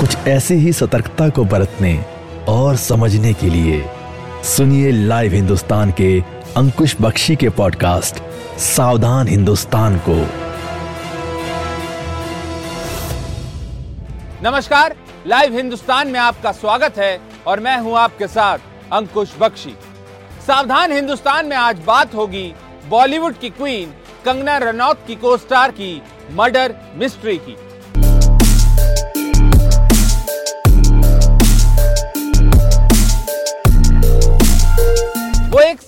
कुछ ऐसे ही सतर्कता को बरतने और समझने के लिए सुनिए लाइव हिंदुस्तान के अंकुश बख्शी के पॉडकास्ट, सावधान हिंदुस्तान को। नमस्कार, लाइव हिंदुस्तान में आपका स्वागत है और मैं हूँ आपके साथ अंकुश बख्शी। सावधान हिंदुस्तान में आज बात होगी बॉलीवुड की क्वीन कंगना रनौत की को स्टार की मर्डर मिस्ट्री की।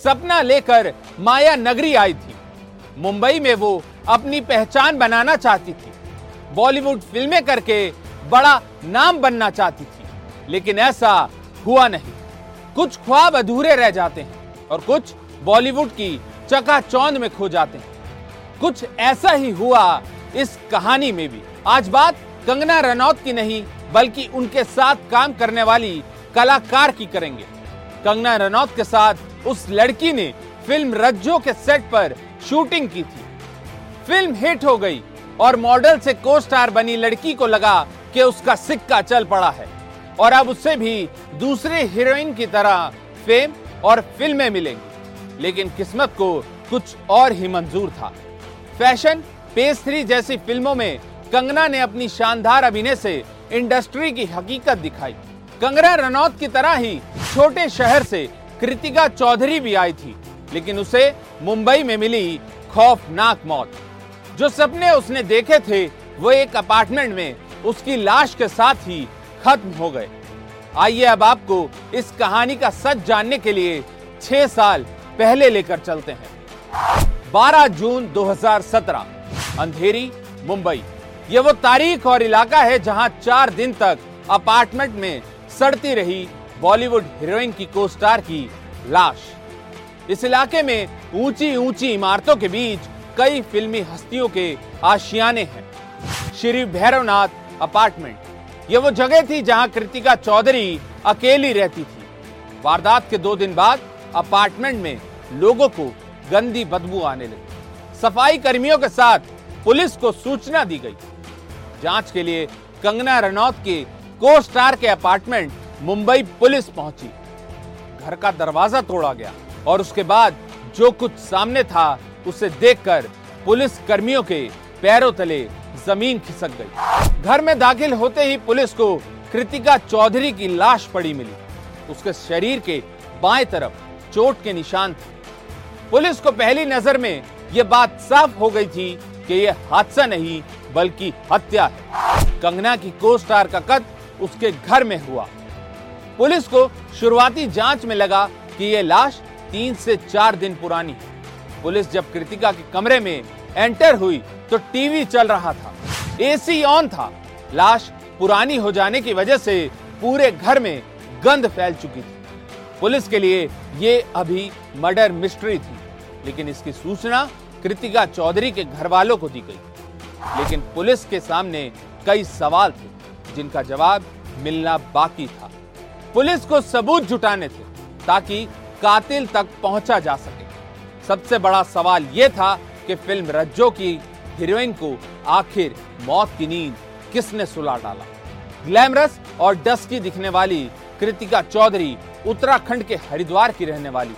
सपना लेकर माया नगरी आई थी। मुंबई में वो अपनी पहचान बनाना चाहती थी। बॉलीवुड फ़िल्में करके बड़ा नाम बनना चाहती थी। लेकिन ऐसा हुआ नहीं। कुछ ख्वाब अधूरे रह जाते हैं और कुछ बॉलीवुड की चकाचौंध में खो जाते हैं। कुछ ऐसा ही हुआ इस कहानी में भी। आज बात कंगना रनौत की नहीं, बल्कि उनके साथ काम करने वाली कलाकार की करेंगे। कंगना रनौत के साथ उस लड़की ने फ़िल्म रज्जो के सेट पर शूटिंग की थी। फ़िल्म हिट हो गई और मॉडल से को स्टार बनी लड़की को लगा कि उसका सिक्का चल पड़ा है। और अब उससे भी दूसरे हीरोइन की तरह फेम और फ़िल्में मिलेंगी। लेकिन किस्मत को कुछ और ही मंजूर था। फ़ैशन, पेस थ्री जैसी फ़िल्मों में कंगना ने अपनी शानदार अभिनय से इंडस्ट्री की हकीकत दिखाई। कंगना रनौत की तरह ही छोटे शहर से कृतिका चौधरी भी आई थी, लेकिन उसे मुंबई में मिली खौफनाक मौत। जो सपने उसने देखे थे, वो एक अपार्टमेंट में उसकी लाश के साथ ही खत्म हो गए। आइए अब आपको इस कहानी का सच जानने के लिए छह साल पहले लेकर चलते हैं। 12 जून 2017 अंधेरी, मुंबई। ये वो तारीख और इलाका है जहाँ चार दिन तक अपार्टमेंट में सड़ती रही बॉलीवुड हीरोइन की को स्टार की लाश। इस इलाके में ऊँची ऊँची इमारतों के बीच कई फिल्मी हस्तियों के आशियाने हैं। श्री भैरवनाथ अपार्टमेंट। ये वो जगह थी जहाँ कृतिका चौधरी अकेली रहती थी। वारदात के दो दिन बाद अपार्टमेंट में लोगों को गंदी बदबू आने लगी। सफ़ाई कर्मियों के साथ पुलिस को सूचना दी गई। जाँच के लिए कंगना रनौत के को स्टार के अपार्टमेंट मुंबई पुलिस पहुँची। घर का दरवाज़ा तोड़ा गया और उसके बाद जो कुछ सामने था, उसे देखकर पुलिस कर्मियों के पैरों तले ज़मीन खिसक गई। घर में दाखिल होते ही पुलिस को कृतिका चौधरी की लाश पड़ी मिली। उसके शरीर के बाएँ तरफ़ चोट के निशान थे। पुलिस को पहली नज़र में यह बात साफ़ हो गई थी कि यह हादसा नहीं, बल्कि हत्या है। कंगना की को स्टार का कद उसके घर में हुआ। पुलिस को शुरुआती जाँच में लगा कि यह लाश तीन से चार दिन पुरानी है। पुलिस जब कृतिका के कमरे में एंटर हुई तो टीवी चल रहा था, एसी ऑन था। लाश पुरानी हो जाने की वजह से पूरे घर में गंध फैल चुकी थी। पुलिस के लिए ये अभी मर्डर मिस्ट्री थी, लेकिन इसकी सूचना कृतिका चौधरी के घर वालों को दी गई। लेकिन पुलिस के सामने कई सवाल थे। जिनका जवाब मिलना बाकी था। पुलिस को सबूत जुटाने थे, ताकि कातिल तक पहुँचा जा सके। सबसे बड़ा सवाल यह था कि फ़िल्म रज्जो की हीरोइन को आखिर मौत की नींद किसने सुला डाला? ग्लैमरस और डस्की दिखने वाली कृतिका चौधरी उत्तराखंड के हरिद्वार की रहने वाली।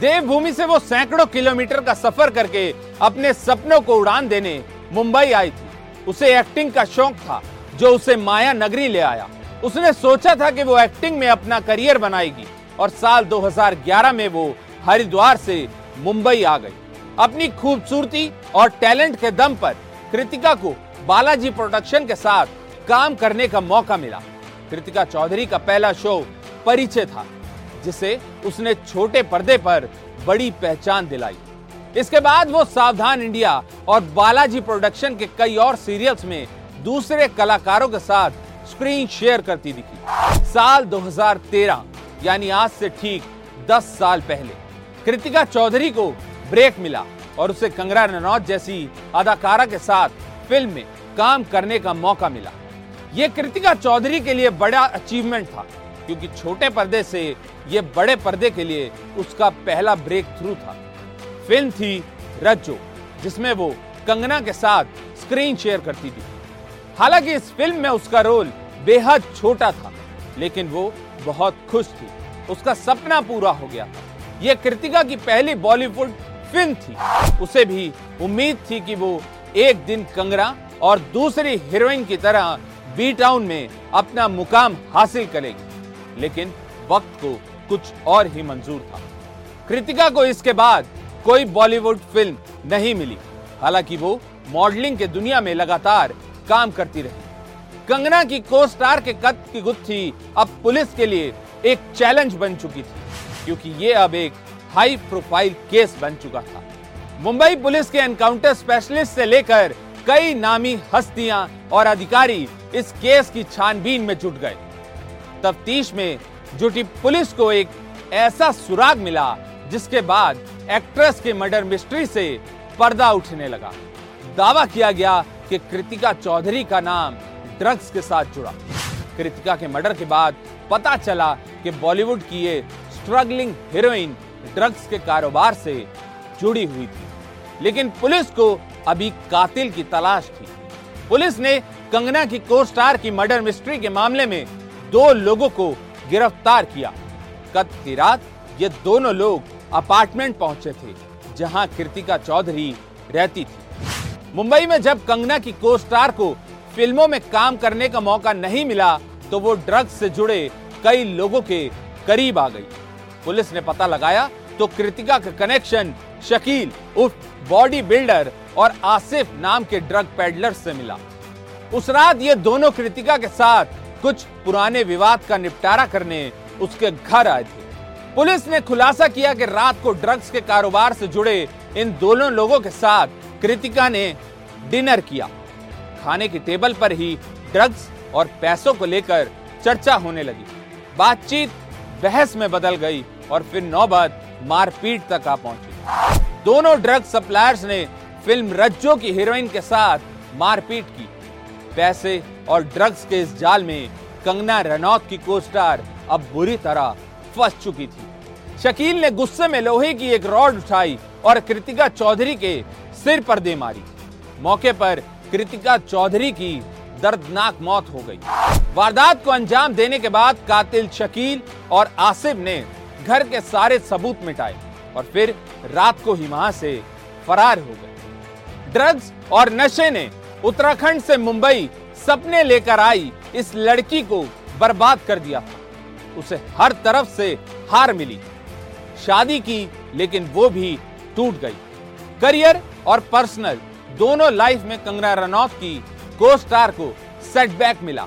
देवभूमि से वो सैकड़ों किलोमीटर का सफ़र करके अपने सपनों को उड़ान देने मुंबई आई थी। उसे एक्टिंग का शौक था जो उसे माया नगरी ले आया। उसने सोचा था कि वो एक्टिंग में अपना करियर बनाएगी और साल 2011 में वो हरिद्वार से मुंबई आ गई। अपनी खूबसूरती और टैलेंट के दम पर कृतिका को बालाजी प्रोडक्शन के साथ काम करने का मौका मिला। कृतिका चौधरी का पहला शो परिचय था, जिसे उसने छोटे पर्दे पर बड़ी पहचान दिलाई। इसके बाद वो सावधान इंडिया और बालाजी प्रोडक्शन के कई और सीरियल्स में दूसरे कलाकारों के साथ स्क्रीन शेयर करती दिखी। साल 2013 यानी आज से ठीक 10 साल पहले, कृतिका चौधरी को ब्रेक मिला और उसे कंगना रनौत जैसी अदाकारा के साथ फ़िल्म में काम करने का मौका मिला। यह कृतिका चौधरी के लिए बड़ा अचीवमेंट था, क्योंकि छोटे पर्दे से यह बड़े पर्दे के लिए उसका पहला ब्रेक थ्रू था। फ़िल्म थी रज्जो, जिसमें वो कंगना के साथ स्क्रीन शेयर करती थी। हालाँकि इस फ़िल्म में उसका रोल बेहद छोटा था, लेकिन वो बहुत खुश थी। उसका सपना पूरा हो गया था। यह कृतिका की पहली बॉलीवुड फ़िल्म थी। उसे भी उम्मीद थी कि वो एक दिन कंगना और दूसरी हीरोइन की तरह बी टाउन में अपना मुकाम हासिल करेगी। लेकिन वक्त को कुछ और ही मंजूर था। कृतिका को इसके बाद कोई बॉलीवुड फ़िल्म नहीं मिली। हालाँकि वो मॉडलिंग के दुनिया में लगातार काम करती रही। कंगना की को स्टार के कद की गुत्थी अब पुलिस के लिए एक चैलेंज बन चुकी थी, क्योंकि ये अब एक हाई प्रोफ़ाइल केस बन चुका था। मुंबई पुलिस के एनकाउंटर स्पेशलिस्ट से लेकर कई नामी हस्तियाँ और अधिकारी इस केस की छानबीन में जुट गए। तफ्तीश में जुटी पुलिस को एक ऐसा सुराग मिला, जिसके बाद एक्ट्रेस के मर्डर मिस्ट्री से पर्दा उठने लगा। दावा किया गया कि कृतिका चौधरी का नाम ड्रग्स के साथ जुड़ा। कृतिका के मर्डर के बाद पता चला कि बॉलीवुड की ये स्ट्रगलिंग हीरोइन ड्रग्स के कारोबार से जुड़ी हुई थी। लेकिन पुलिस को अभी कातिल की तलाश थी। पुलिस ने कंगना की को स्टार की मर्डर मिस्ट्री के मामले में दो लोगों को गिरफ़्तार किया। कल की रात ये दोनों लोग अपार्टमेंट पहुँचे थे, जहाँ कृतिका चौधरी रहती थी। मुंबई में जब कंगना की को स्टार को फ़िल्मों में काम करने का मौका नहीं मिला तो वो ड्रग्स से जुड़े कई लोगों के करीब आ गई। पुलिस ने पता लगाया तो कृतिका का कनेक्शन शकील उर्फ़ बॉडी बिल्डर और आसिफ नाम के ड्रग पेडलर से मिला। उस रात ये दोनों कृतिका के साथ कुछ पुराने विवाद का निपटारा करने उसके घर आए थे। पुलिस ने खुलासा किया कि रात को ड्रग्स के कारोबार से जुड़े इन दोनों लोगों के साथ कृतिका ने डिनर किया। खाने की टेबल पर ही ड्रग्स और पैसों को लेकर चर्चा होने लगी। बातचीत बहस में बदल गई और फिर नौबत मारपीट तक आ पहुँची। दोनों ड्रग सप्लायर्स ने फ़िल्म रज्जो की हीरोइन के साथ मारपीट की। पैसे और ड्रग्स के इस जाल में कंगना रनौत की कोस्टार अब बुरी तरह फंस चुकी थी। शकील ने गुस्से में लोहे की एक रॉड उठाई और कृतिका चौधरी के सिर पर दे मारी। मौके पर कृतिका चौधरी की दर्दनाक मौत हो गई। वारदात को अंजाम देने के बाद कातिल शकील और आसिफ ने घर के सारे सबूत मिटाए और फिर रात को ही वहाँ से फरार हो गए। ड्रग्स और नशे ने उत्तराखंड से मुंबई सपने लेकर आई इस लड़की को बर्बाद कर दिया उसे हर तरफ़ से हार मिली। शादी की, लेकिन वो भी टूट गई। करियर और पर्सनल दोनों लाइफ में कंगना रनौत की को स्टार को सेटबैक मिला।